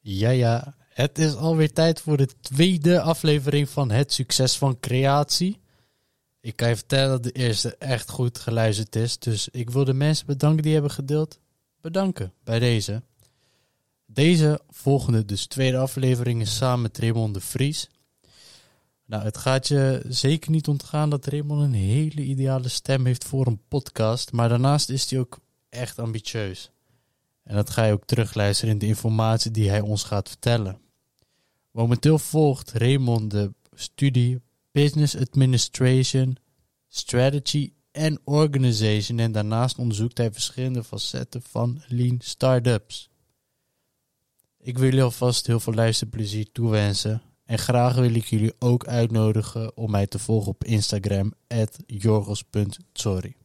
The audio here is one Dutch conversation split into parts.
Ja, ja. Het is alweer tijd voor de tweede aflevering van Het Succes van Creatie. Ik kan je vertellen dat de eerste echt goed geluisterd is. Dus ik wil de mensen bedanken die hebben gedeeld. Bedanken bij deze. Deze volgende, dus tweede aflevering, is samen met Raymond de Vries. Nou, het gaat je zeker niet ontgaan dat Raymond een hele ideale stem heeft voor een podcast. Maar daarnaast is hij ook echt ambitieus. En dat ga je ook terugluisteren in de informatie die hij ons gaat vertellen. Momenteel volgt Raymond de studie Business Administration, Strategy en Organization. En daarnaast onderzoekt hij verschillende facetten van Lean Startups. Ik wil jullie alvast heel veel luisterplezier toewensen. En graag wil ik jullie ook uitnodigen om mij te volgen op Instagram, jorgos.sorry.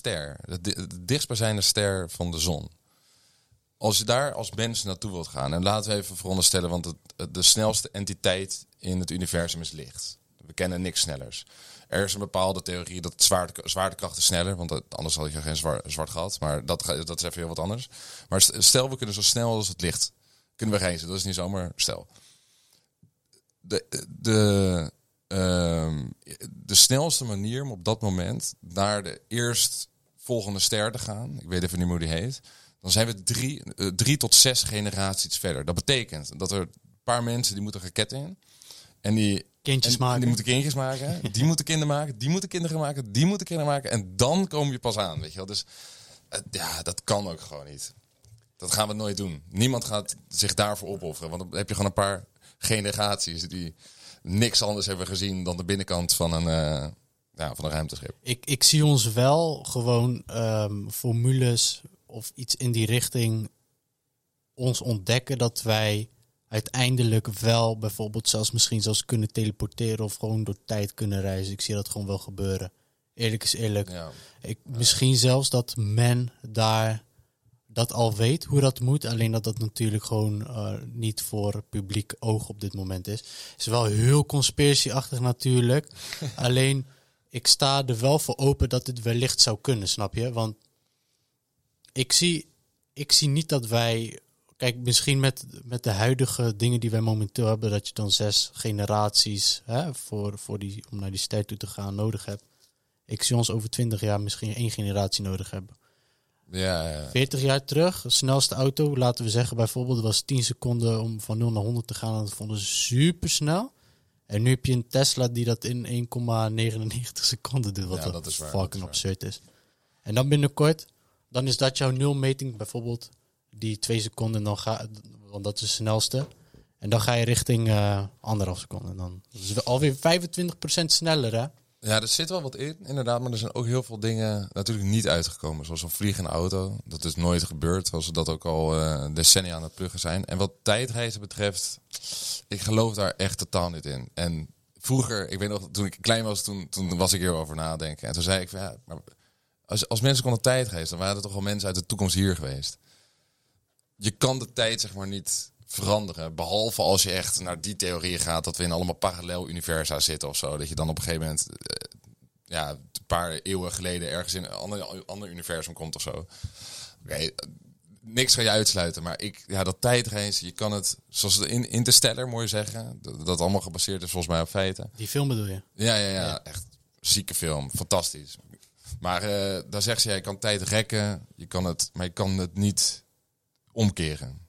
ster, de, di- de dichtstbijzijnde ster van de zon. Als je daar als mens naartoe wilt gaan, en laten we even veronderstellen, want het, de snelste entiteit in het universum is licht. We kennen niks snellers. Er is een bepaalde theorie dat zwaarte, zwaartekracht is sneller, want anders had je geen zwart gat. Maar dat, dat is even heel wat anders. Maar st- stel, we kunnen zo snel als het licht kunnen we reizen. Dat is niet zomaar stel. De, de, ehm, de snelste manier om op dat moment naar de eerstvolgende ster te gaan, ik weet even niet hoe die heet, dan zijn we drie, eh, drie tot zes generaties verder. Dat betekent dat er een paar mensen die moeten geketten en die Kindjes en, maken. en die moeten kindjes maken, die moeten kinderen maken, die moeten kinderen maken, die moeten kinderen maken en dan kom je pas aan, weet je wel. Dus eh, ja, dat kan ook gewoon niet. Dat gaan we nooit doen. Niemand gaat zich daarvoor opofferen, want dan heb je gewoon een paar generaties die niks anders hebben gezien dan de binnenkant van een, eh, ja, van een ruimteschip. Ik, ik zie ons wel gewoon ehm, formules of iets in die richting ons ontdekken dat wij uiteindelijk wel bijvoorbeeld zelfs misschien zelfs kunnen teleporteren of gewoon door tijd kunnen reizen. Ik zie dat gewoon wel gebeuren. Eerlijk is eerlijk. Ja. Ik, misschien zelfs dat men daar dat al weet hoe dat moet. Alleen dat dat natuurlijk gewoon eh, niet voor publiek oog op dit moment is. is wel heel conspiratieachtig natuurlijk. Alleen ik sta er wel voor open dat dit wellicht zou kunnen, snap je? Want ik zie, ik zie niet dat wij. Kijk, misschien met, met de huidige dingen die wij momenteel hebben, dat je dan zes generaties hè, voor, voor die, om naar die ster toe te gaan nodig hebt. Ik zie ons over twintig jaar misschien één generatie nodig hebben. Ja, ja. 40 jaar terug, de snelste auto, laten we zeggen bijvoorbeeld, was 10 seconden om van 0 naar 100 te gaan. En dat vonden ze super snel. En nu heb je een Tesla die dat in 1,99 seconden doet, wat Ja, dat dat is waar, fucking waar. absurd is. En dan binnenkort, dan is dat jouw nulmeting bijvoorbeeld, die 2 seconden, dan ga, want dat is de snelste. En dan ga je richting eh anderhalf seconde. Dan dat is alweer 25% sneller, hè? Ja, er zit wel wat in, inderdaad. Maar er zijn ook heel veel dingen natuurlijk niet uitgekomen. Zoals een vliegende auto. Dat is nooit gebeurd. Zoals we dat ook al eh, decennia aan het pluggen zijn. En wat tijdreizen betreft, ik geloof daar echt totaal niet in. En vroeger, ik weet nog, toen ik klein was, toen, toen was ik hierover nadenken. En toen zei ik, ja, maar als, als mensen konden tijdreizen, dan waren er toch wel mensen uit de toekomst hier geweest. Je kan de tijd zeg maar niet veranderen. Behalve als je echt naar die theorie gaat dat we in allemaal parallel universa zitten of zo. Dat je dan op een gegeven moment eh, ja, een paar eeuwen geleden ergens in een ander, ander universum komt of zo. Oké, niks ga je uitsluiten. Maar ik, ja, dat tijdreizen, je kan het, zoals in Interstellar mooi zeggen, dat, dat allemaal gebaseerd is volgens mij op feiten. Die film bedoel je? Ja, ja, ja, echt zieke film, fantastisch. Maar eh, daar zegt ze, je kan tijd rekken, je kan het, maar je kan het niet omkeren.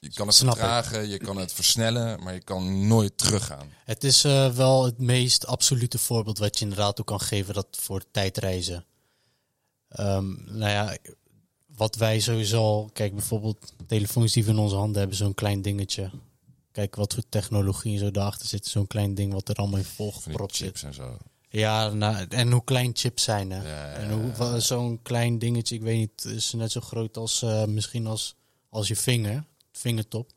Je kan het Snap ik. vertragen, je kan het versnellen, maar je kan nooit teruggaan. Het is eh, wel het meest absolute voorbeeld wat je inderdaad ook kan geven dat voor tijdreizen. Ehm, nou ja, wat wij sowieso al, kijk bijvoorbeeld telefoons die we in onze handen hebben, zo'n klein dingetje. Kijk wat voor technologie en zo daarachter zit. Zo'n klein ding wat er allemaal in volgepropt zit. chips en zo. Ja, nou, en hoe klein chips zijn. Hè? Ja, ja, En hoe zo'n klein dingetje, ik weet niet, is net zo groot als eh, misschien als, als je vinger, vingertop.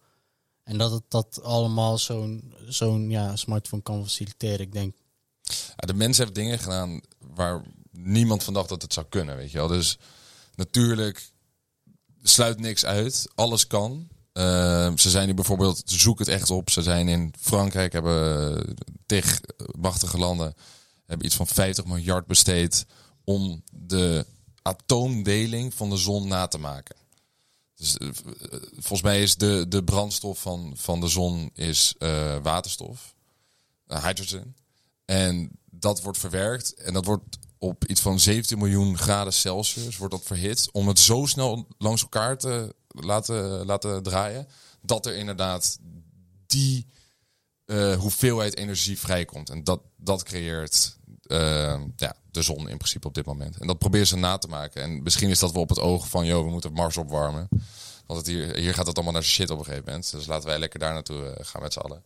En dat het dat allemaal zo'n zo'n ja, smartphone kan faciliteren. Ik denk, Ja, de mens heeft dingen gedaan waar niemand van dacht dat het zou kunnen, weet je wel. Dus natuurlijk sluit niks uit. Alles kan. Eh, ze zijn nu bijvoorbeeld, ze zoeken het echt op. Ze zijn in Frankrijk, hebben eh, tig machtige landen, hebben iets van 50 miljard besteed om de atoomdeling van de zon na te maken. Dus eh, volgens mij is de, de brandstof van, van de zon is eh, waterstof, eh, hydrogen. En dat wordt verwerkt en dat wordt op iets van 17 miljoen graden Celsius wordt dat verhit om het zo snel langs elkaar te laten, laten draaien dat er inderdaad die hoeveelheid energie vrijkomt. En dat, dat creëert eh, ja, de zon in principe op dit moment. En dat proberen ze na te maken. En misschien is dat wel op het oog van, joh, we moeten Mars opwarmen. Want het hier, hier gaat het allemaal naar shit op een gegeven moment. Dus laten wij lekker daar naartoe eh, gaan met z'n allen.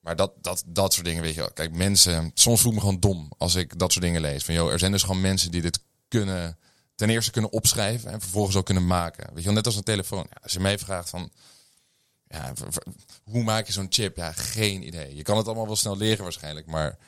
Maar dat, dat, dat soort dingen, weet je wel. Kijk, mensen, soms voel ik me gewoon dom als ik dat soort dingen lees. Van, joh, er zijn dus gewoon mensen die dit kunnen, ten eerste kunnen opschrijven en vervolgens ook kunnen maken. Weet je wel, net als een telefoon. Ja, als je mij vraagt van, ja, hoe maak je zo'n chip? Ja, geen idee. Je kan het allemaal wel snel leren waarschijnlijk, maar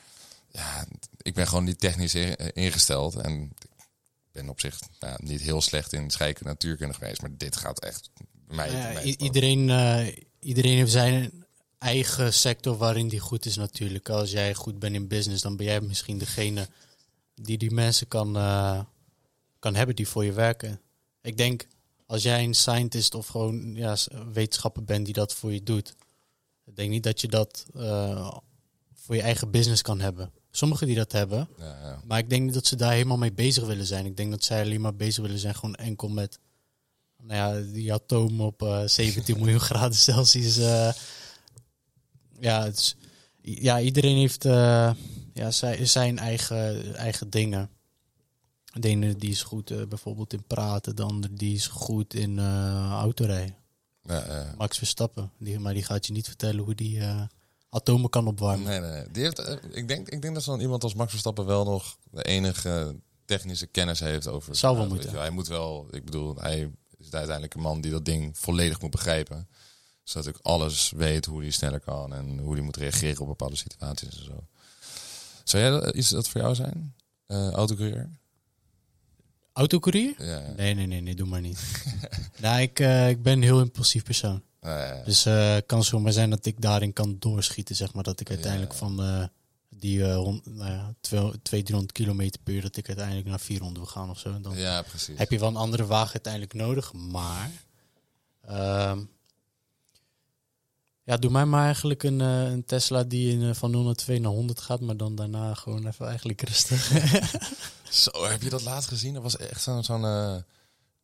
ja, ik ben gewoon niet technisch in- ingesteld. En ik ben op zich nou, niet heel slecht in scheikunde natuurkunde geweest, maar dit gaat echt mij. ja, boven. iedereen, eh, iedereen heeft zijn eigen sector waarin die goed is natuurlijk. Als jij goed bent in business, dan ben jij misschien degene die die mensen kan, eh, kan hebben die voor je werken. Ik denk, als jij een scientist of gewoon ja, wetenschapper bent die dat voor je doet, ik denk niet dat je dat eh, voor je eigen business kan hebben. Sommigen die dat hebben, Ja, ja. maar ik denk niet dat ze daar helemaal mee bezig willen zijn. Ik denk dat zij alleen maar bezig willen zijn gewoon enkel met nou ja, die atoom op eh 17 miljoen graden Celsius. eh. ja, het is- ja, iedereen heeft eh, ja, zijn, eigen, eigen dingen. De ene die is goed bijvoorbeeld in praten, de andere die is goed in autorijden. Ja, ja. Max Verstappen, die, maar die gaat je niet vertellen hoe die atomen kan opwarmen. Nee, nee, nee. Die heeft, eh, ik, denk, ik denk dat zo'n iemand als Max Verstappen wel nog de enige technische kennis heeft over. Zou wel moeten. je Hij moet wel, ik bedoel, hij is uiteindelijk een man die dat ding volledig moet begrijpen. Zodat ik alles weet hoe hij sneller kan en hoe hij moet reageren op bepaalde situaties en zo. Zou jij dat, iets dat voor jou zijn? Eh autocourier? Autocourier? Ja. ja. Nee, nee, nee, nee, doe maar niet. nou, ik, eh, ik ben een heel impulsief persoon. Eh, Dus eh, het kan zomaar zijn dat ik daarin kan doorschieten, zeg maar. Dat ik uiteindelijk Ja. van eh, die eh, hond- nou ja, 200, 300 kilometer per uur, dat ik uiteindelijk naar 400 wil gaan of zo. Dan ja, precies. heb je wel een andere wagen uiteindelijk nodig. Maar, ehm, ja, doe mij maar eigenlijk een, eh, een Tesla die in, eh, van 0 naar 2 naar 100 gaat, maar dan daarna gewoon even eigenlijk rustig. Zo, heb je dat laatst gezien? Dat was echt zo'n zo'n eh,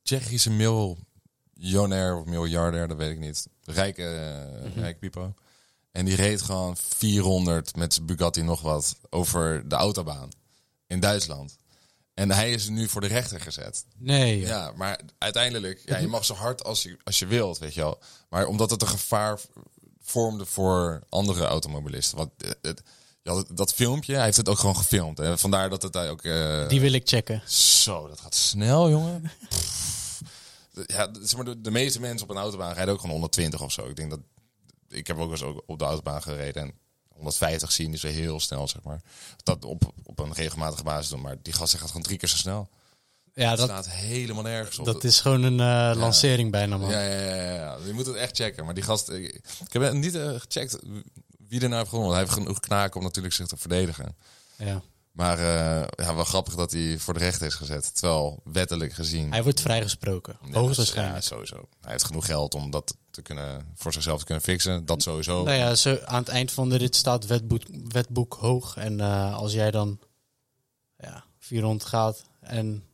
Tsjechische miljonair of miljardair, dat weet ik niet. Rijke, eh Mhm. rijke pipo. En die reed gewoon 400 met zijn Bugatti nog wat over de autobaan in Duitsland. En hij is nu voor de rechter gezet. nee, ja. Ja, maar uiteindelijk, ja, je mag zo hard als je, als je wilt, weet je wel. Maar omdat het een gevaar vormde voor andere automobilisten. Want het, het- dat filmpje, hij heeft het ook gewoon gefilmd. En vandaar dat het daar ook... eh, die wil ik checken. zo, dat gaat snel, jongen. Pff. ja, zeg maar, de, de meeste mensen op een autobaan rijden ook gewoon 120 of zo. Ik denk dat ik heb ook eens ook op de autobaan gereden en 150 zien is heel snel, zeg maar. Dat op, op een regelmatige basis doen, maar die gast gaat gewoon drie keer zo snel. Ja, Dat dat, staat helemaal nergens op. dat is gewoon een eh, lancering bijna, man. ja, ja, ja, ja. Je moet het echt checken. Maar die gast, ik, ik heb niet eh, gecheckt wie er nou heeft gewonnen. Hij heeft genoeg knaken om natuurlijk zich te verdedigen. Ja. Maar eh, ja, wel grappig dat hij voor de rechter is gezet. Terwijl wettelijk gezien. Hij wordt vrijgesproken. Ja, Hoogstwaarschijnlijk. Ja, sowieso. Hij heeft genoeg geld om dat te kunnen, voor zichzelf te kunnen fixen. Dat sowieso. Nou ja, zo, aan het eind van de rit staat wetboek, wetboek hoog. En eh, als jij dan ja, 400 gaat en,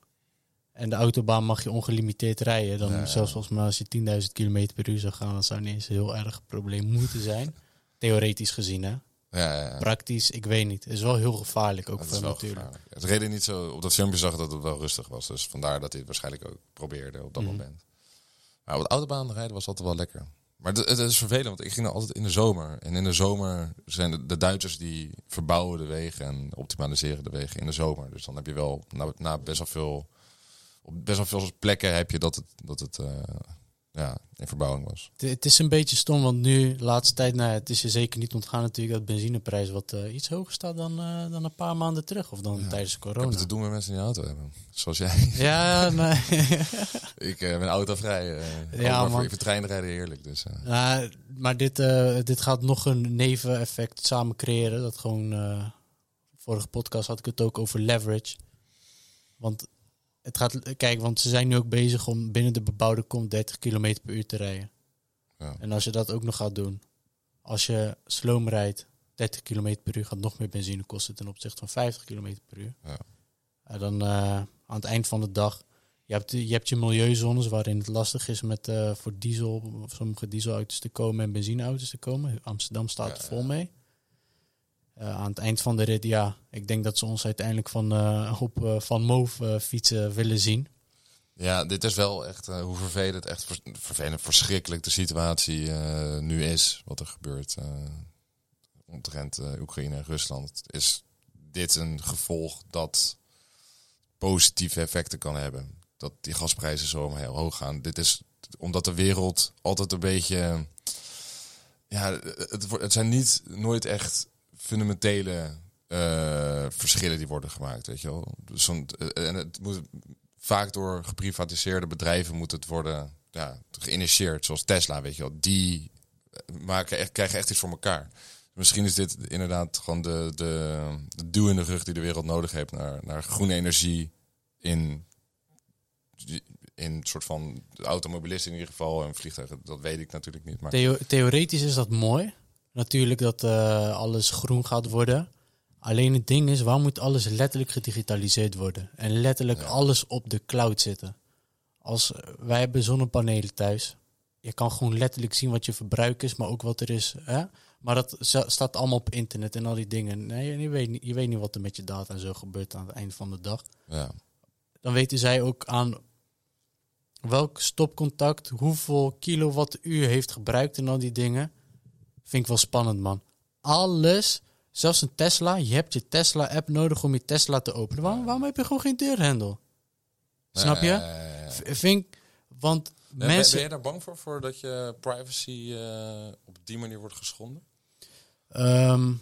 en de autobaan mag je ongelimiteerd rijden, dan Ja, zelfs volgens mij als je 10.000 km per uur zou gaan, dan zou niet eens een heel erg probleem moeten zijn. Theoretisch gezien, hè. Ja. Praktisch, ik weet niet. Het is wel heel gevaarlijk ook Dat voor natuurlijk. gevaarlijk. Het reden niet zo. Op dat filmpje zag dat het wel rustig was. Dus vandaar dat hij het waarschijnlijk ook probeerde op dat Mhm. moment. Maar op de autobaan rijden was altijd wel lekker. Maar het, het is vervelend, want ik ging er altijd in de zomer. En in de zomer zijn de, de Duitsers die verbouwen de wegen en optimaliseren de wegen in de zomer. Dus dan heb je wel na, na best wel veel, op best wel veel plekken heb je dat het, dat het eh, ja, in verbouwing was. Het, het is een beetje stom, want nu, de laatste tijd, nou, het is je zeker niet ontgaan natuurlijk dat benzineprijs wat eh, iets hoger staat dan, eh, dan een paar maanden terug. Of dan tijdens Ik heb corona. het te doen met mensen die een auto hebben. Zoals jij. Ja, nee. ik eh, ben autovrij. eh Ja, man. voor even trein rijden heerlijk. Dus, maar dit, dit gaat nog een neveneffect samen creëren. Dat gewoon, vorige podcast had ik het ook over leverage. Want het gaat, kijk, want ze zijn nu ook bezig om binnen de bebouwde kom 30 km per uur te rijden. Ja. En als je dat ook nog gaat doen, als je sloom rijdt, 30 km per uur gaat nog meer benzine kosten ten opzichte van 50 km per uur. Ja. En dan eh, aan het eind van de dag, je hebt, je hebt je milieuzones waarin het lastig is met eh, voor diesel, sommige dieselauto's te komen en benzineauto's te komen. Amsterdam staat er Ja, vol mee. Eh, aan het eind van de rit, ja, ik denk dat ze ons uiteindelijk van, eh, op eh, Van Moof eh, fietsen willen zien. Ja, dit is wel echt hoe vervelend, echt vervelend, verschrikkelijk de situatie nu is. Wat er gebeurt eh omtrent Oekraïne en Rusland. Is dit een gevolg dat positieve effecten kan hebben? Dat die gasprijzen zo heel hoog gaan. Dit is omdat de wereld altijd een beetje. Ja, het, het zijn niet nooit echt fundamentele eh, verschillen die worden gemaakt, weet je wel. Dus eh, en het moet vaak door geprivatiseerde bedrijven moet het worden ja, geïnitieerd, zoals Tesla, weet je wel. Die eh, maken echt, krijgen echt iets voor elkaar. Misschien is dit inderdaad gewoon de, de, de rug die de wereld nodig heeft naar, naar groene energie in, in soort van automobilisten in ieder geval en vliegtuigen. Dat weet ik natuurlijk niet. Maar Theo- theoretisch is dat mooi. Natuurlijk dat eh, alles groen gaat worden. Alleen het ding is, waar moet alles letterlijk gedigitaliseerd worden? En letterlijk Ja. alles op de cloud zitten. Als wij hebben zonnepanelen thuis. Je kan gewoon letterlijk zien wat je verbruik is, maar ook wat er is. Hè? Maar dat staat allemaal op internet en al die dingen. Nee, je, weet niet, je weet niet wat er met je data en zo gebeurt aan het eind van de dag ja, dan weten zij ook aan welk stopcontact hoeveel kilowattuur heeft gebruikt en al die dingen. Vind ik wel spannend, man. Alles, zelfs een Tesla, je hebt je Tesla-app nodig om je Tesla te openen. Waarom, waarom heb je gewoon geen deurhendel? Snap je? V- Vind ik, want ben- mensen... Ben je daar bang voor, voor dat je privacy eh, op die manier wordt geschonden? Ehm,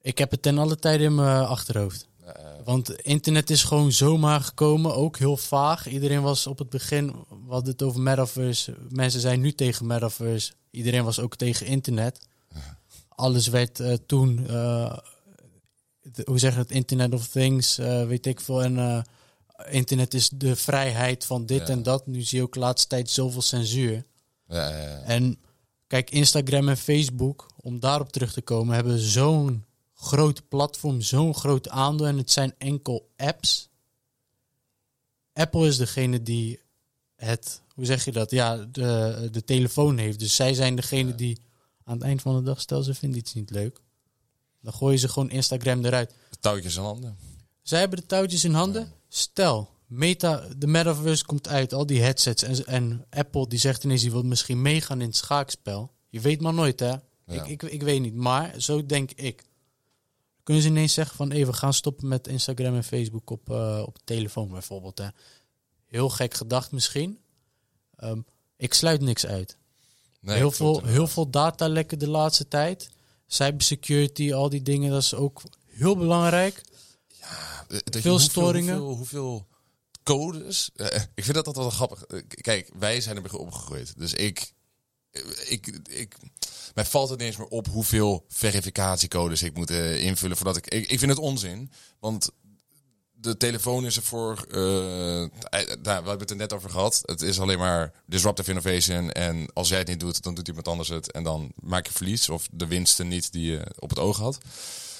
ik heb het ten alle tijde in mijn achterhoofd. Eh, Want internet is gewoon zomaar gekomen, ook heel vaag. Iedereen was op het begin, hadden het over metaverse. Mensen zijn nu tegen metaverse. Iedereen was ook tegen internet. Alles werd eh, toen, eh, de- hoe zeg je het, Internet of Things, weet ik veel. En internet is de vrijheid van dit Ja. en dat. Nu zie je ook de laatste tijd zoveel censuur. ja, ja, ja. En kijk, Instagram en Facebook, om daarop terug te komen, hebben zo'n groot platform, zo'n groot aandeel. En het zijn enkel apps. Apple is degene die het, hoe zeg je dat? Ja, de, de telefoon heeft. Dus zij zijn degene die aan het eind van de dag, stel ze vinden iets niet leuk. Dan gooien ze gewoon Instagram eruit. De touwtjes aan handen. Zij hebben de touwtjes in handen. Stel, Meta, de metaverse komt uit, al die headsets. En, en Apple die zegt ineens, die wil misschien meegaan in het schaakspel. Je weet maar nooit, hè? Ik, ik, ik weet niet, maar zo denk ik. Kunnen ze ineens zeggen van, hey, we gaan stoppen met Instagram en Facebook op, eh, op de telefoon bijvoorbeeld, hè? Heel gek gedacht misschien. Ehm, ik sluit niks uit Nee, heel, veel, heel veel datalekken de laatste tijd. Cybersecurity, al die dingen, dat is ook heel belangrijk. Eh, dat je veel hoeveel- storingen. Hoeveel, hoeveel codes. eh, ik vind dat altijd wel grappig. Eh, Kijk, wij zijn er opgegroeid. Dus ik, eh, ik, ik. Mij valt het niet eens meer op hoeveel verificatiecodes ik moet eh, invullen voordat ik. Ik, vind het onzin. Want de telefoon is er voor. eh, eh, nou, we hebben het er net over gehad. Het is alleen maar disruptive innovation. En als jij het niet doet, dan doet iemand anders het. En dan maak je verlies. Of de winsten niet die je op het oog had.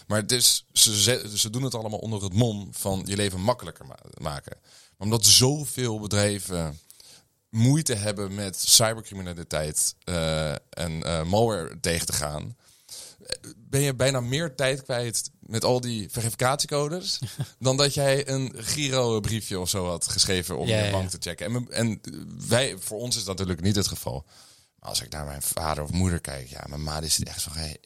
Maar het is, ze, ze, doen het allemaal onder het mom van je leven makkelijker ma- maken. Maar omdat zoveel bedrijven moeite hebben met cybercriminaliteit eh, en eh, malware tegen te gaan, ben je bijna meer tijd kwijt met al die verificatiecodes dan dat jij een Giro-briefje of zo had geschreven om Ja, je bank ja. te checken. En, en wij, voor ons is dat natuurlijk niet het geval. Als ik naar mijn vader of moeder kijk, ja, mijn ma is echt zo, hey,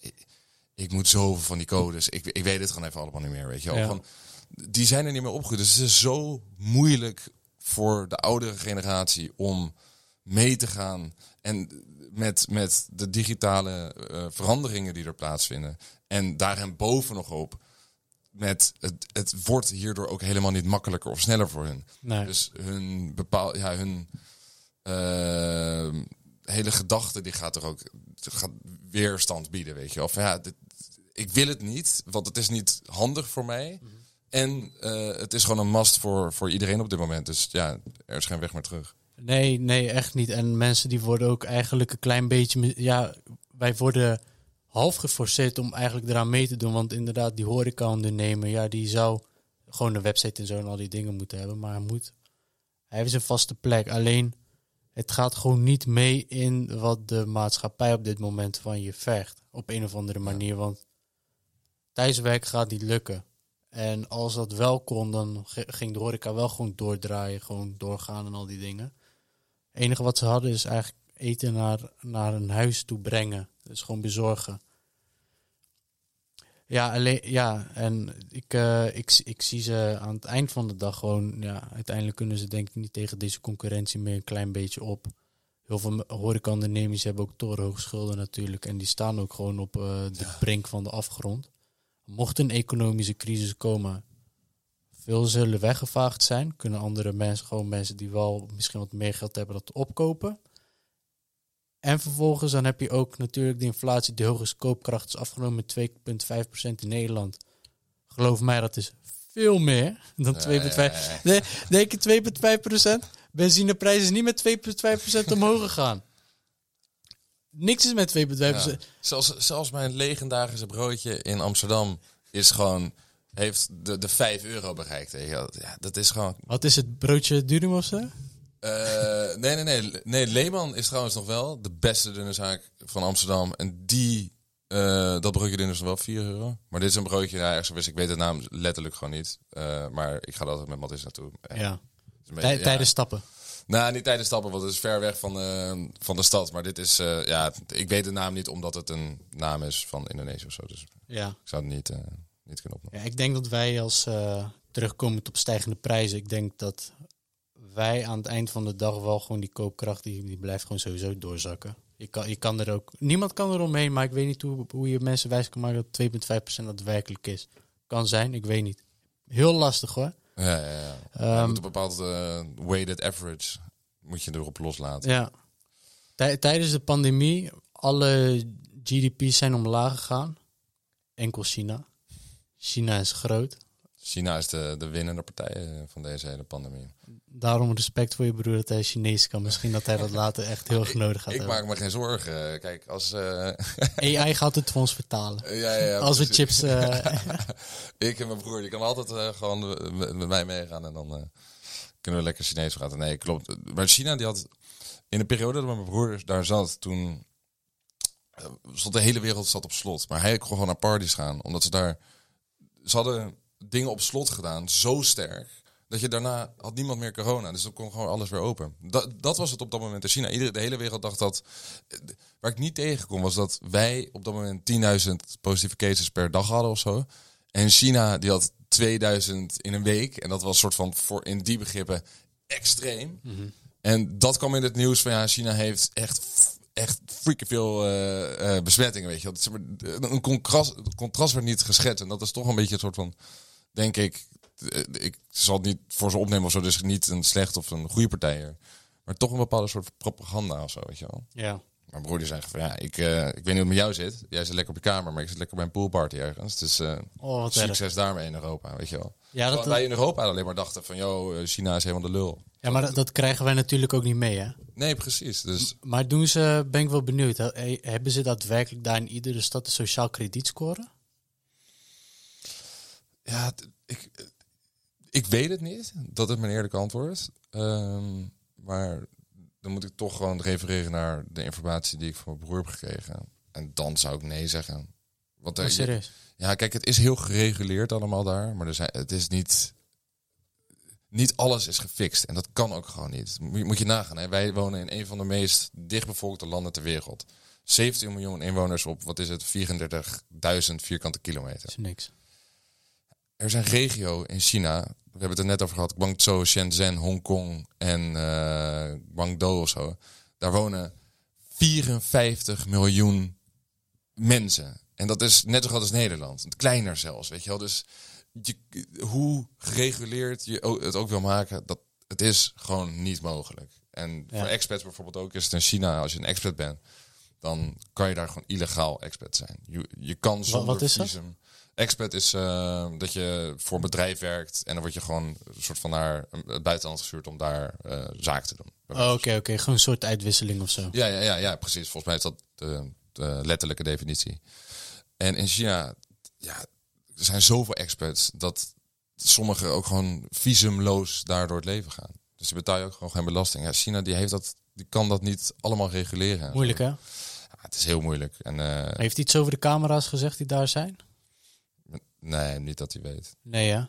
ik, moet zoveel van die codes. Ik, ik weet het gewoon even allemaal niet meer, weet je wel. Ja. Gewoon, die zijn er niet meer opgegroeid. Dus het is zo moeilijk voor de oudere generatie om mee te gaan en met, met de digitale eh, veranderingen die er plaatsvinden. En daarin boven nog op met het, het wordt hierdoor ook helemaal niet makkelijker of sneller voor hun. Nee. Dus hun bepaal, ja, hun eh, hele gedachte die gaat er ook gaat weerstand bieden, weet je. Of ja, dit, ik wil het niet, want het is niet handig voor mij. En eh, het is gewoon een mast voor, voor iedereen op dit moment. Dus ja, er is geen weg meer terug. Nee, nee, echt niet. En mensen die worden ook eigenlijk een klein beetje... Ja, wij worden half geforceerd om eigenlijk eraan mee te doen. Want inderdaad, die horeca-ondernemer, ja, die zou gewoon een website en zo en al die dingen moeten hebben. Maar hij moet... Hij heeft zijn vaste plek. Alleen, het gaat gewoon niet mee in wat de maatschappij op dit moment van je vergt. Op een of andere manier. Want thuiswerk gaat niet lukken. En als dat wel kon, dan ging de horeca wel gewoon doordraaien, gewoon doorgaan en al die dingen. Het enige wat ze hadden is eigenlijk eten naar, naar een huis toe brengen. Dus gewoon bezorgen. Ja, alleen, ja en ik, eh, ik, ik zie ze aan het eind van de dag gewoon... Ja, uiteindelijk kunnen ze denk ik niet tegen deze concurrentie meer een klein beetje op. Heel veel horecaondernemers hebben ook torenhoge schulden natuurlijk. En die staan ook gewoon op eh, de brink van de afgrond. Mocht een economische crisis komen, veel zullen weggevaagd zijn. Kunnen andere mensen, gewoon mensen die wel misschien wat meer geld hebben, dat opkopen. En vervolgens dan heb je ook natuurlijk de inflatie, de hoge koopkracht is afgenomen met 2,5% in Nederland. Geloof mij, dat is veel meer dan 2,5%. Nee, denk je 2,5%? Benzineprijs is niet met 2,5% omhoog gegaan. Niks is met 2,5%. Ja. Zelfs, zelfs mijn legendarische broodje in Amsterdam is gewoon, heeft de, de 5 euro bereikt. Ja, dat is gewoon. Wat is het broodje durum of zo? Eh, nee, nee, nee. Nee, Leeman is trouwens nog wel de beste dunne zaak van Amsterdam. En die, eh, dat broodje dunne is nog wel 4 euro. Maar dit is een broodje, ja, ergens wist, ik weet de naam letterlijk gewoon niet. Eh, maar ik ga er altijd met Matthijs naartoe. Ja, Tij- ja. Tijdens stappen. Nou, niet tijdens stappen, want het is ver weg van, de van de stad. Maar dit is, eh, ja, ik weet de naam niet omdat het een naam is van Indonesië of zo. Dus Ja. ik zou het niet, eh, niet kunnen opnoemen. ja, ik denk dat wij als terugkomend op stijgende prijzen, ik denk dat wij aan het eind van de dag wel gewoon die koopkracht, die, die blijft gewoon sowieso doorzakken. Je kan, je kan er ook, niemand kan er omheen, maar ik weet niet hoe, hoe je mensen wijs kan maken dat 2,5% daadwerkelijk is. Kan zijn, ik weet niet. Heel lastig hoor. Ja, ja, ja. je Ehm, moet een bepaald eh, weighted average moet je erop loslaten. Ja. Tij- tijdens de pandemie, alle GDP's zijn omlaag gegaan. Enkel China. China is groot. China is de, de winnende partij eh, van deze hele pandemie. Daarom respect voor je broer dat hij Chinees kan. Misschien dat hij dat later echt heel erg nodig gaat Ik hebben. maak me geen zorgen. Kijk, als... eh, AI gaat het voor ons vertalen. ja, ja, Als we chips... eh, Ik en mijn broer, die kan altijd gewoon met, mij meegaan en dan kunnen we lekker Chinees praten. Nee, klopt. Maar China, die had in de periode dat mijn broer daar zat, toen stond de hele wereld zat op slot. Maar hij kon gewoon naar parties gaan, omdat ze daar, ze hadden dingen op slot gedaan, zo sterk. Dat je daarna had niemand meer corona. Dus dan kon gewoon alles weer open. Dat, dat was het op dat moment in China. Iedereen, de hele wereld dacht dat. Waar ik niet tegen kon, was dat wij op dat moment 10.000 positieve cases per dag hadden of zo. En China die had 2000 in een week. En dat was soort van voor in die begrippen extreem. En dat kwam in het nieuws van ja, China heeft echt, echt freaking veel eh, eh, besmettingen. Weet je. Dat Een contrast, het contrast werd niet geschetst. En dat is toch een beetje een soort van, denk ik, eh, ik zal het niet voor ze opnemen of zo. Dus niet een slecht of een goede partij. Maar toch een bepaalde soort propaganda of zo, weet je wel. ja. Mijn broer die zei van ja, ik, eh, ik weet niet hoe het met jou zit. Jij zit lekker op je kamer, maar ik zit lekker bij een poolparty ergens. Dus eh, Oh, wat erg. succes daarmee in Europa, weet je wel. Ja, dat, wij in Europa alleen maar dachten van, joh, China is helemaal de lul. ja, maar dat, dat krijgen wij natuurlijk ook niet mee, hè? Nee, precies. Dus Maar doen ze, ben ik wel benieuwd, he- hebben ze daadwerkelijk daar in iedere stad een sociaal krediet scoren? Ja, ik, ik weet het niet. Dat is mijn eerlijke antwoord. Ehm, maar dan moet ik toch gewoon refereren naar de informatie die ik van mijn broer heb gekregen. En dan zou ik nee zeggen. Want er, Oh, serieus? Ja, kijk, het is heel gereguleerd allemaal daar. Maar er zijn, het is niet... niet alles is gefixt. En dat kan ook gewoon niet. Moet je, nagaan. Hè? Wij wonen in een van de meest dichtbevolkte landen ter wereld. 17 miljoen inwoners op, wat is het, 34.000 vierkante kilometer. is niks. Er een regio in China, we hebben het er net over gehad, Guangzhou, Shenzhen, Hongkong en eh Guangdong of zo. Daar wonen 54 miljoen mensen. En dat is net zo groot als Nederland. Kleiner zelfs, weet je wel. Dus je, hoe gereguleerd je het ook wil maken, dat, het is gewoon niet mogelijk. En Ja. voor expats bijvoorbeeld ook is het in China, als je een expat bent, dan kan je daar gewoon illegaal expat zijn. Je, je kan zonder wat is dat? Expat is eh, dat je voor een bedrijf werkt en dan word je gewoon een soort van naar het buitenland gestuurd om daar eh zaak te doen. Oh, Oké, oké. Gewoon een soort uitwisseling of zo. Ja, ja, ja, ja, precies. Volgens mij is dat de, de letterlijke definitie. En in China, ja, er zijn zoveel experts dat sommigen ook gewoon visumloos daar door het leven gaan. Dus die betaal je ook gewoon geen belasting. Ja, China die heeft dat, die kan dat niet allemaal reguleren. Moeilijk, hè? Ja, het is heel moeilijk. En eh, Heeft hij iets over de camera's gezegd die daar zijn? Nee, niet dat hij weet. Nee, hè?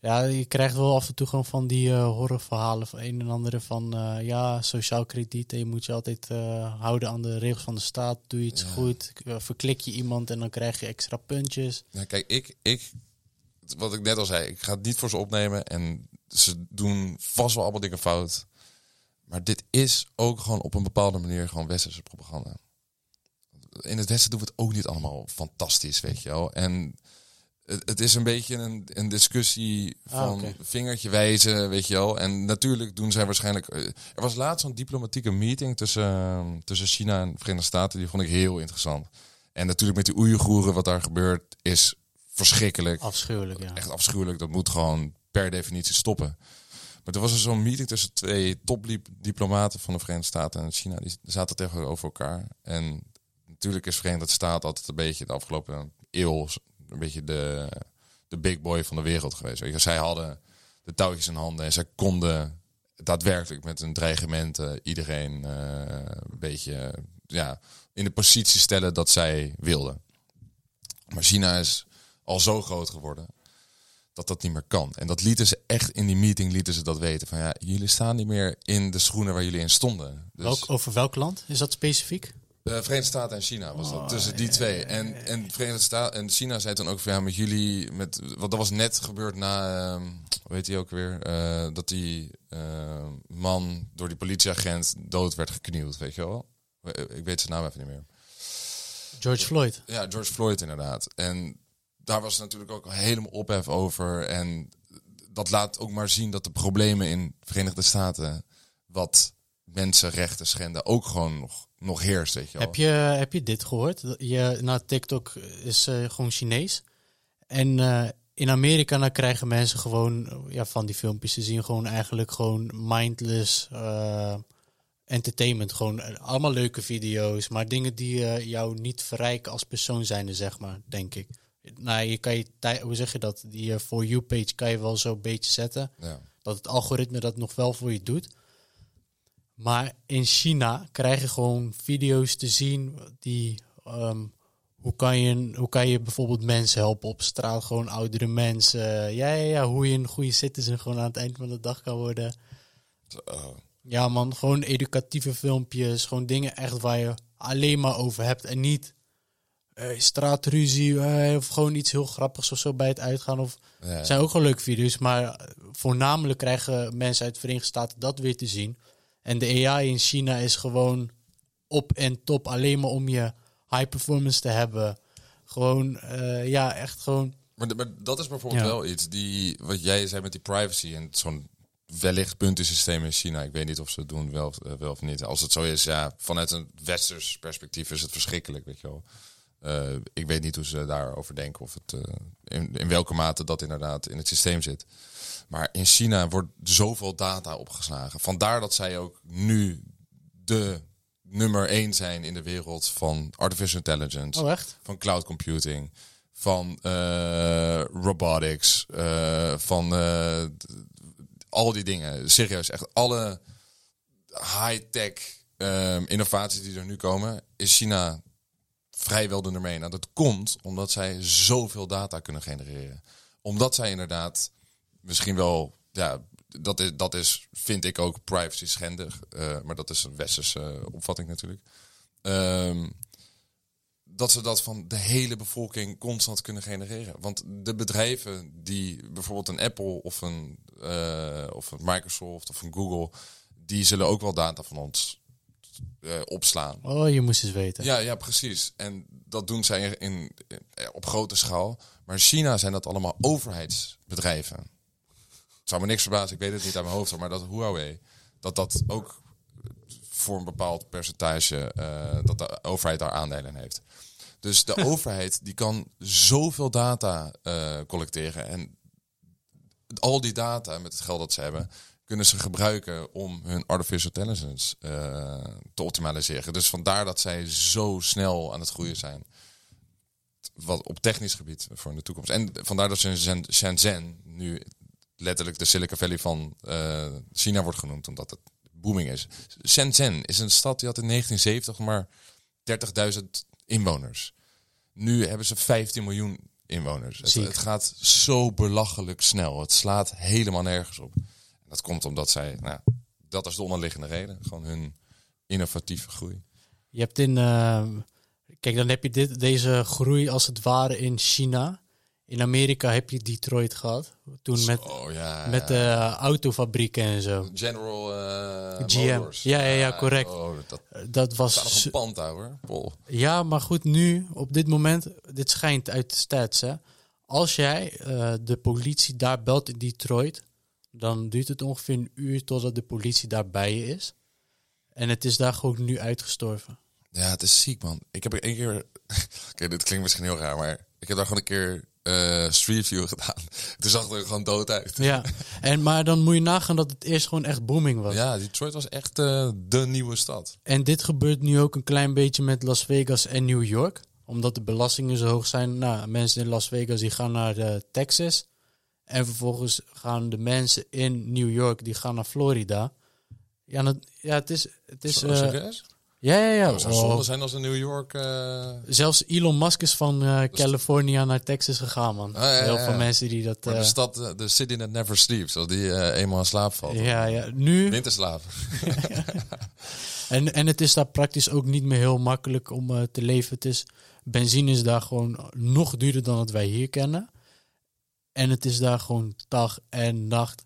Ja, je krijgt wel af en toe gewoon van die eh, horrorverhalen van een en andere van eh, ja, sociaal krediet. En je moet je altijd eh, houden aan de regels van de staat. Doe je iets Ja. goed, verklik je iemand en dan krijg je extra puntjes. Ja, kijk, ik, ik, wat ik net al zei, ik ga het niet voor ze opnemen. En ze doen vast wel allemaal dingen fout. Maar dit is ook gewoon op een bepaalde manier gewoon westerse propaganda. In het Westen doen we het ook niet allemaal fantastisch, weet je wel. En het, het is een beetje een, een discussie Ah, van vingertje wijzen, weet je wel. En natuurlijk doen zij waarschijnlijk... eh, Er was laatst zo'n diplomatieke meeting tussen, eh, tussen China en de Verenigde Staten. Die vond ik heel interessant. En natuurlijk met die Oeigoeren, wat daar gebeurt, is verschrikkelijk. Afschuwelijk, ja. Echt afschuwelijk. Dat moet gewoon per definitie stoppen. Maar er was er zo'n meeting tussen twee topdiplomaten van de Verenigde Staten en China. Die zaten tegenover elkaar. En natuurlijk is Verenigde Staten altijd een beetje de afgelopen eeuw een beetje de, de big boy van de wereld geweest. Weet Zij hadden de touwtjes in handen en zij konden daadwerkelijk met hun dreigementen iedereen eh, een beetje ja, in de positie stellen dat zij wilden. Maar China is al zo groot geworden dat dat niet meer kan. En dat lieten ze echt in die meeting lieten ze dat weten. Van ja, jullie staan niet meer in de schoenen waar jullie in stonden. Dus Welk, over welk land is dat specifiek? De Verenigde Staten en China was dat. Oh, tussen die twee. En, en Verenigde Staten en China zei dan ook van ja, met jullie, met, want dat was net gebeurd na, ehm, hoe heet hij ook weer, Eh, dat die eh, man door die politieagent dood werd geknield, weet je wel? Ik weet zijn naam even niet meer. George Floyd. Ja, George Floyd inderdaad. En daar was natuurlijk ook helemaal ophef over. En dat laat ook maar zien dat de problemen in de Verenigde Staten, wat mensenrechten schenden, ook gewoon nog, nog heerst, weet je wel. Heb je, heb je dit gehoord? Je, nou, TikTok is eh, gewoon Chinees. En eh, in Amerika dan krijgen mensen gewoon ja, van die filmpjes te zien, gewoon eigenlijk gewoon mindless eh, entertainment. Gewoon allemaal leuke video's, maar dingen die jou niet verrijken als persoon zijnde, zeg maar, denk ik. Nou, je kan je hoe zeg je dat? Die For You page kan je wel zo'n beetje zetten Ja. dat het algoritme dat nog wel voor je doet. Maar in China krijg je gewoon video's te zien die. ehm, hoe, kan je, hoe kan je bijvoorbeeld mensen helpen op straat? Gewoon oudere mensen. Ja, ja, ja. Hoe je een goede citizen gewoon aan het eind van de dag kan worden. Zo. Ja, man. Gewoon educatieve filmpjes. Gewoon dingen echt waar je alleen maar over hebt. En niet eh, straatruzie. eh, of gewoon iets heel grappigs of zo bij het uitgaan. Of Ja. zijn ook wel leuke video's, maar voornamelijk krijgen mensen uit de Verenigde Staten dat weer te zien. En de AI in China is gewoon op en top, alleen maar om je high performance te hebben. Gewoon, eh, ja, echt gewoon. Maar, maar dat is bijvoorbeeld Ja. wel iets die, wat jij zei met die privacy en zo'n wellicht puntensysteem in China. Ik weet niet of ze het doen, wel, eh, wel of niet. Als het zo is, ja, vanuit een westers perspectief is het verschrikkelijk, weet je wel. Eh, ik weet niet hoe ze daarover denken of het, eh, in, in welke mate dat inderdaad in het systeem zit. Maar in China wordt zoveel data opgeslagen. Vandaar dat zij ook nu de nummer één zijn in de wereld van artificial intelligence Oh, van cloud computing, van eh, robotics, van al die dingen. Serieus, echt alle high-tech ehm, innovaties die er nu komen, is China vrijwel de één. Nou, dat komt omdat zij zoveel data kunnen genereren. Omdat zij inderdaad misschien wel ja, dat is, dat is, vind ik ook privacy schendig. Eh, maar dat is een westerse opvatting natuurlijk. Ehm, dat ze dat van de hele bevolking constant kunnen genereren. Want de bedrijven die bijvoorbeeld een Apple of een, eh, of een Microsoft of een Google, die zullen ook wel data van ons eh, opslaan. Oh, je moest eens weten. Ja, ja, precies. En dat doen zij in, in, eh, op grote schaal. Maar in China zijn dat allemaal overheidsbedrijven. Het zou me niks verbazen, ik weet het niet uit mijn hoofd, maar dat Huawei, dat dat ook voor een bepaald percentage, eh, dat de overheid daar aandelen heeft. Dus de overheid die kan zoveel data collecteren en al die data met het geld dat ze hebben, kunnen ze gebruiken om hun artificial intelligence eh, te optimaliseren. Dus vandaar dat zij zo snel aan het groeien zijn. Wat op technisch gebied voor in de toekomst. En vandaar dat ze in Shenzhen nu letterlijk de Silicon Valley van eh, China wordt genoemd, omdat het booming is. Shenzhen is een stad die had in 1970 maar 30.000 inwoners. Nu hebben ze 15 miljoen inwoners. Het gaat zo belachelijk snel. Het slaat helemaal nergens op. Dat komt omdat zij, nou, dat is de onderliggende reden. Gewoon hun innovatieve groei. Je hebt in. eh, kijk, dan heb je dit, deze groei als het ware in China. In Amerika heb je Detroit gehad. Toen met, oh ja. met de autofabrieken en zo. General eh, GM. Motors. Ja, ja, ja, correct. Oh, dat Dat was. een pand hoor. Pol. Ja, maar goed, nu, op dit moment, dit schijnt uit de stats, hè. Als jij eh, de politie daar belt in Detroit, dan duurt het ongeveer een uur totdat de politie daar bij je is. En het is daar gewoon nu uitgestorven. Ja, het is ziek, man. Ik heb er één keer... Oké, dit klinkt misschien heel raar, maar ik heb daar gewoon een keer eh Street View gedaan. Toen zag het er gewoon dood uit. Ja, en, maar dan moet je nagaan dat het eerst gewoon echt booming was. Ja, Detroit was echt eh, de nieuwe stad. En dit gebeurt nu ook een klein beetje met Las Vegas en New York. Omdat de belastingen zo hoog zijn. Nou, mensen in Las Vegas die gaan naar eh, Texas. En vervolgens gaan de mensen in New York die gaan naar Florida. Ja, dat, ja het is... Het is eh, ja, ja, ja. Het zou Oh, zonde zijn als in New York... eh, zelfs Elon Musk is van eh, California naar Texas gegaan, man. Ah, ja, ja, Heel ja. veel mensen die dat... de stad, de city that never sleeps. Als die eenmaal in slaap valt. ja, ja. Nu... Winterslaap. En, en het is daar praktisch ook niet meer heel makkelijk om te leven. Het is, benzine is daar gewoon nog duurder dan wat wij hier kennen. En het is daar gewoon dag en nacht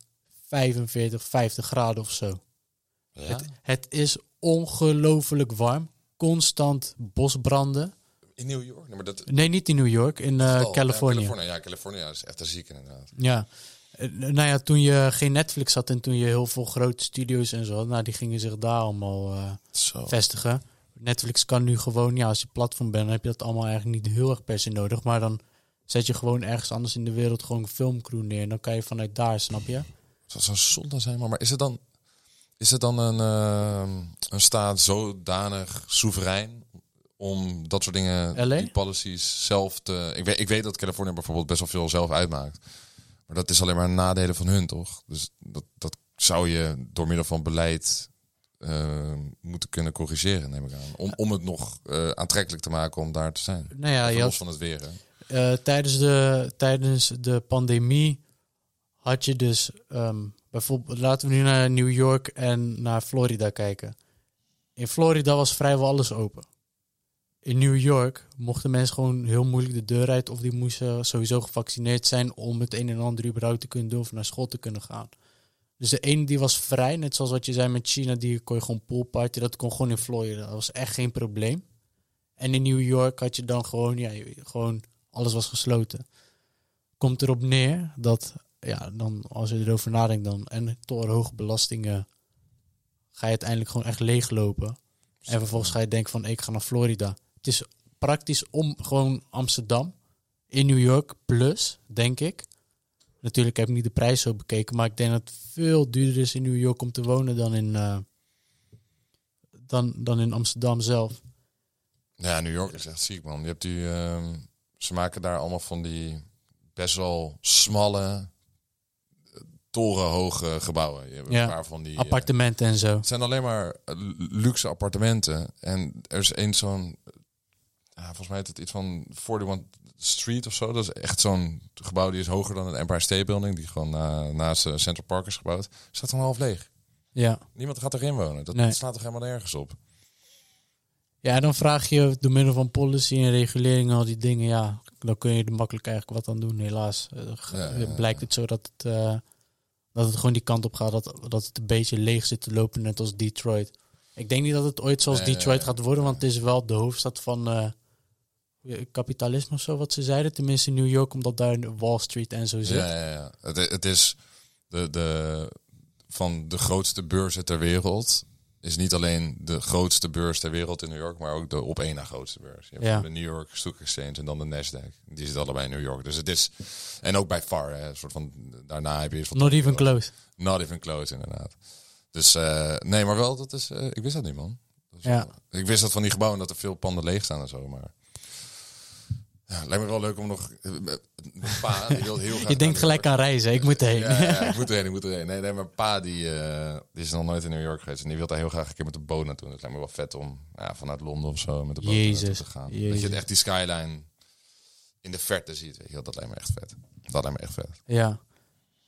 45, 50 graden of zo. Ja? Het, het is ongelooflijk warm. Constant bosbranden. In New York? Nee, maar dat... Nee, niet in New York, in eh, Oh, ja, Californië. California. Ja, California is echt een ziek inderdaad. Ja. Eh, Nou ja, toen je geen Netflix had en toen je heel veel grote studio's en zo had, nou, die gingen zich daar allemaal Zo. vestigen. Netflix kan nu gewoon, ja, als je platform bent, dan heb je dat allemaal eigenlijk niet heel erg per se nodig. Maar dan zet je gewoon ergens anders in de wereld gewoon een filmcrew neer. En dan kan je vanuit daar, snap je? Dat zou zonde zijn, maar, maar is het dan, is het dan een, eh, een staat zodanig soeverein om dat soort dingen, LA? die policies zelf te... Ik weet, ik weet dat Californië bijvoorbeeld best wel veel zelf uitmaakt. Maar dat is alleen maar nadelen van hun, toch? Dus dat, dat zou je door middel van beleid eh, moeten kunnen corrigeren, neem ik aan. Om, om het nog eh, aantrekkelijk te maken om daar te zijn. Nou ja, los had, van het weer, hè? Eh, tijdens, de, tijdens de pandemie had je dus ehm, bijvoorbeeld, laten we nu naar New York en naar Florida kijken. In Florida was vrijwel alles open. In New York mochten mensen gewoon heel moeilijk de deur uit of die moesten sowieso gevaccineerd zijn om het een en ander überhaupt te kunnen doen of naar school te kunnen gaan. Dus de ene die was vrij, net zoals wat je zei met China, die kon je gewoon poolparty, dat kon gewoon in Florida. Dat was echt geen probleem. En in New York had je dan gewoon, ja, gewoon alles was gesloten. Komt erop neer dat, ja, dan als je erover nadenkt dan, en hoge belastingen ga je uiteindelijk gewoon echt leeglopen. En vervolgens ga je denken van, ik ga naar Florida. Het is praktisch om gewoon Amsterdam in New York plus, denk ik. Natuurlijk heb ik niet de prijs zo bekeken, maar ik denk dat het veel duurder is in New York om te wonen dan in, eh, dan, dan in Amsterdam zelf. Ja, New York is echt ziek, man. Je hebt die, ehm, ze maken daar allemaal van die best wel smalle, eh, torenhoge gebouwen. Je hebt Ja, een paar van die. eh, Appartementen en zo. het zijn alleen maar eh, luxe appartementen. En er is één zo'n, ja, volgens mij heet het iets van 41 Street of zo. Dat is echt zo'n gebouw die is hoger dan het Empire State Building. Die gewoon na, naast Central Park is gebouwd. Staat dan half leeg. Ja. Niemand gaat erin wonen. Dat Nee. slaat toch helemaal nergens op. Ja, dan vraag je door middel van policy en regulering al die dingen, ja, dan kun je er makkelijk eigenlijk wat aan doen. Helaas eh, blijkt het zo dat het, eh, dat het gewoon die kant op gaat, dat, dat het een beetje leeg zit te lopen, net als Detroit. Ik denk niet dat het ooit zoals Detroit gaat worden, want het is wel de hoofdstad van eh, kapitalisme of zo, wat ze zeiden. Tenminste in New York, omdat daar Wall Street en zo zit. Ja, ja, ja. Het, het is de, de, van de grootste beurzen ter wereld. Is niet alleen de grootste beurs ter wereld in New York, maar ook de op één na grootste beurs. Je hebt Ja. de New York Stock Exchange en dan de Nasdaq. Die zitten allebei in New York. Dus het is. En ook bij FAR, hè, een soort van. Daarna heb je. soort Not even close. Not even close, inderdaad. Dus eh, nee, maar wel, dat is. eh, ik wist dat niet, man. Dat is Ja. wel- ik wist dat van die gebouwen dat er veel panden leeg staan en zo, maar. Ja, lijkt me wel leuk om nog. eh, Mijn pa, die wil heel graag. Je denkt gelijk aan reizen, ik moet erheen. Ja, ja, ik moet erheen, ik moet erheen. Nee, nee, mijn pa die, eh, die is nog nooit in New York geweest. En die wil daar heel graag een keer met de boot naartoe. Dat lijkt me wel vet om ja, vanuit Londen of zo met de boot Jezus, te gaan. Dat Jezus. je echt die skyline in de verte ziet. Weet je, dat lijkt me echt vet. Dat lijkt me echt vet. Ja,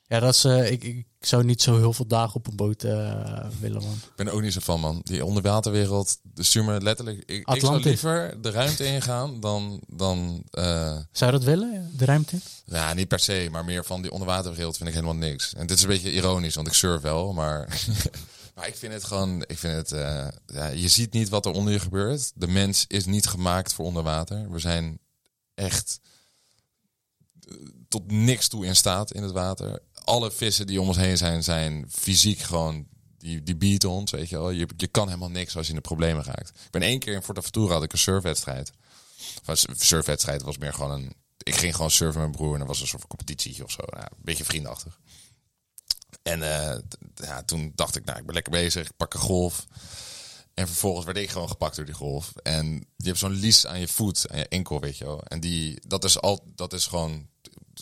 ja dat is, eh, ik, ik zou niet zo heel veel dagen op een boot eh, willen, man. Ik ben er ook niet zo van, man. Die onderwaterwereld, de stuur me letterlijk... Ik, ik zou liever de ruimte ingaan dan... dan eh, Zou je dat willen, de ruimte in? ja, niet per se, maar meer van die onderwaterwereld vind ik helemaal niks. En dit is een beetje ironisch, want ik surf wel, maar... maar ik vind het gewoon... Ik vind het, ja, je ziet niet wat er onder je gebeurt. De mens is niet gemaakt voor onder water. We zijn echt tot niks toe in staat in het water. Alle vissen die om ons heen zijn, zijn fysiek gewoon... Die, die ons, weet je wel. Je, je kan helemaal niks als je in de problemen raakt. Ik ben één keer in Fortaventura had ik een surfwedstrijd. Of een surfwedstrijd was meer gewoon een... Ik ging gewoon surfen met mijn broer en dat was een soort van competitietje of zo. Nou, een beetje vriendachtig. En eh, ja, toen dacht ik, nou, ik ben lekker bezig. Ik pak een golf. En vervolgens werd ik gewoon gepakt door die golf. En je hebt zo'n lies aan je voet, aan je enkel, weet je wel. En die, dat is al, dat is gewoon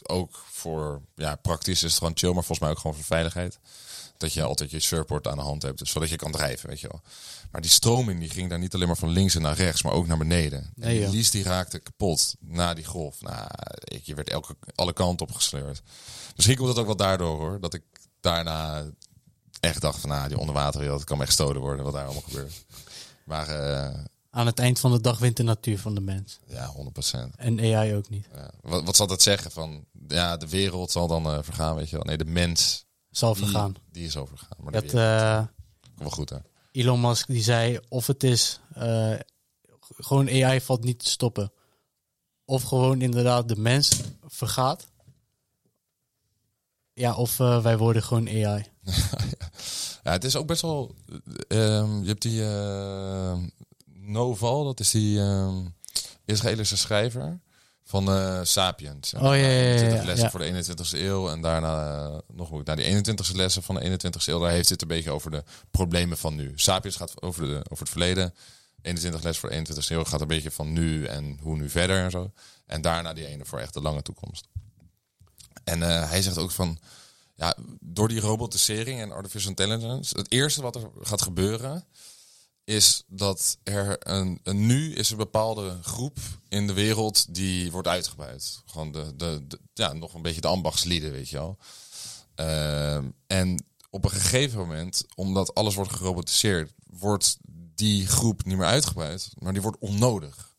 ook voor, ja, praktisch is het gewoon chill, maar volgens mij ook gewoon voor veiligheid. Dat je altijd je surfboard aan de hand hebt, zodat je kan drijven, weet je wel. Maar die stroming die ging daar niet alleen maar van links en naar rechts, maar ook naar beneden. En Nee, die joh. lies die raakte kapot na die golf. Nou, ik, je werd elke, alle kanten op gesleurd. Misschien komt het ook wel daardoor hoor, dat ik daarna echt dacht van, nou, die onderwaterwereld kan me echt stolen worden, wat daar allemaal gebeurt. Maar eh, Aan het eind van de dag wint de natuur van de mens. ja, 100%. En AI ook niet. Ja. Wat, wat zal dat zeggen? Van, ja, de wereld zal dan eh, vergaan, weet je wel. Nee, de mens, Zal die, vergaan. die is overgaan. Maar Dat, komt wel goed, hè? Elon Musk die zei of het is eh, gewoon AI valt niet te stoppen. Of gewoon inderdaad de mens vergaat. Ja, of wij worden gewoon AI. Ja, het is ook best wel... eh, ehm, je hebt die Noval, dat is die ehm Israëlische schrijver van eh, Sapiens. En Oh, ja, ja, ja, 21 ja, lessen voor de 21ste eeuw. En daarna eh, nog goed. Naar die 21ste lessen van de 21ste eeuw. Daar heeft het een beetje over de problemen van nu. Sapiens gaat over, de, over het verleden. 21 les voor de 21ste eeuw gaat een beetje van nu en hoe nu verder en zo. En daarna die ene voor echt de lange toekomst. En eh, hij zegt ook van, ja, door die robotisering en artificial intelligence, het eerste wat er gaat gebeuren is dat er een, nu is een bepaalde groep in de wereld die wordt uitgebuit. Gewoon de, de, de- ja, nog een beetje de ambachtslieden, weet je wel. Ehm, en op een gegeven moment, omdat alles wordt gerobotiseerd, wordt die groep niet meer uitgebuit, maar die wordt onnodig.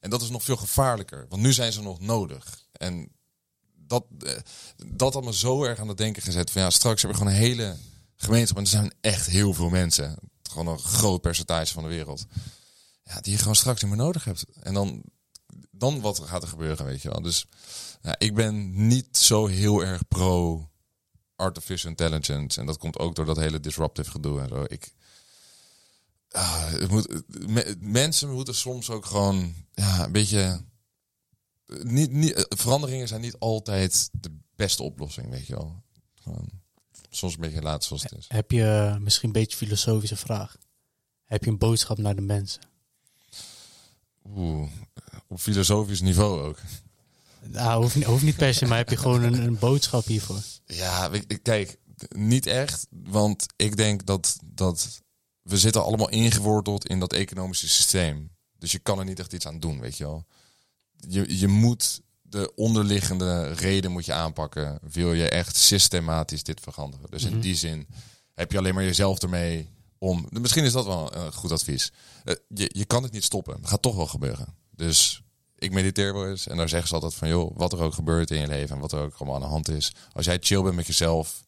En dat is nog veel gevaarlijker, want nu zijn ze nog nodig. En dat, eh, dat had me zo erg aan het denken gezet. Van ja, straks hebben we gewoon een hele gemeenschap. En er zijn echt heel veel mensen. Gewoon een groot percentage van de wereld. Ja, die je gewoon straks niet meer nodig hebt. En dan, dan wat gaat er gebeuren, weet je wel. Dus ja, ik ben niet zo heel erg pro artificial intelligence. En dat komt ook door dat hele disruptive gedoe en zo. Ik, het moet, me- mensen moeten soms ook gewoon ja, een beetje niet, niet, veranderingen zijn niet altijd de beste oplossing, weet je wel. Gewoon, soms een beetje laat zoals het is. Heb je misschien een beetje filosofische vraag? Heb je een boodschap naar de mensen? Oeh, op filosofisch niveau ook. Nou, hoeft, niet- hoeft niet per se, maar heb je gewoon een, een boodschap hiervoor? Ja, kijk, niet echt. Want ik denk dat, dat we zitten allemaal ingeworteld in dat economische systeem. Dus je kan er niet echt iets aan doen, weet je wel. je, je moet de onderliggende reden moet je aanpakken. Wil je echt systematisch dit veranderen? Dus in Mhm. die zin heb je alleen maar jezelf ermee om. Misschien is dat wel een goed advies. Eh, je, je kan het niet stoppen. Het gaat toch wel gebeuren. Dus ik mediteer wel eens en daar zeggen ze altijd van joh, wat er ook gebeurt in je leven en wat er ook allemaal aan de hand is. Als jij chill bent met jezelf,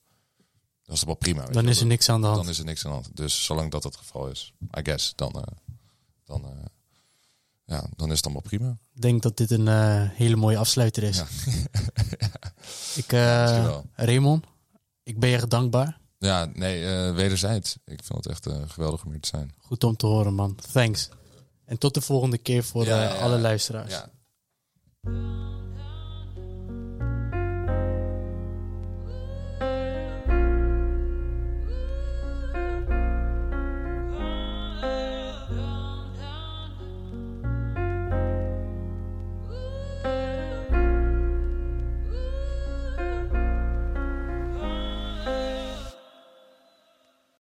dan is dat wel prima. Dan is er niks aan de hand. dan is er niks aan de hand. Dus zolang dat het geval is, I guess, dan, eh, dan, eh, ja, dan is het allemaal prima. Ik denk dat dit een eh, hele mooie afsluiter is. Ja. Ik, wel. Raymond, ik ben je erg dankbaar. Ja, nee, eh, wederzijds. Ik vind het echt geweldig om hier te zijn. Goed om te horen, man. Thanks. En tot de volgende keer voor Ja, ja, ja. alle luisteraars. Ja,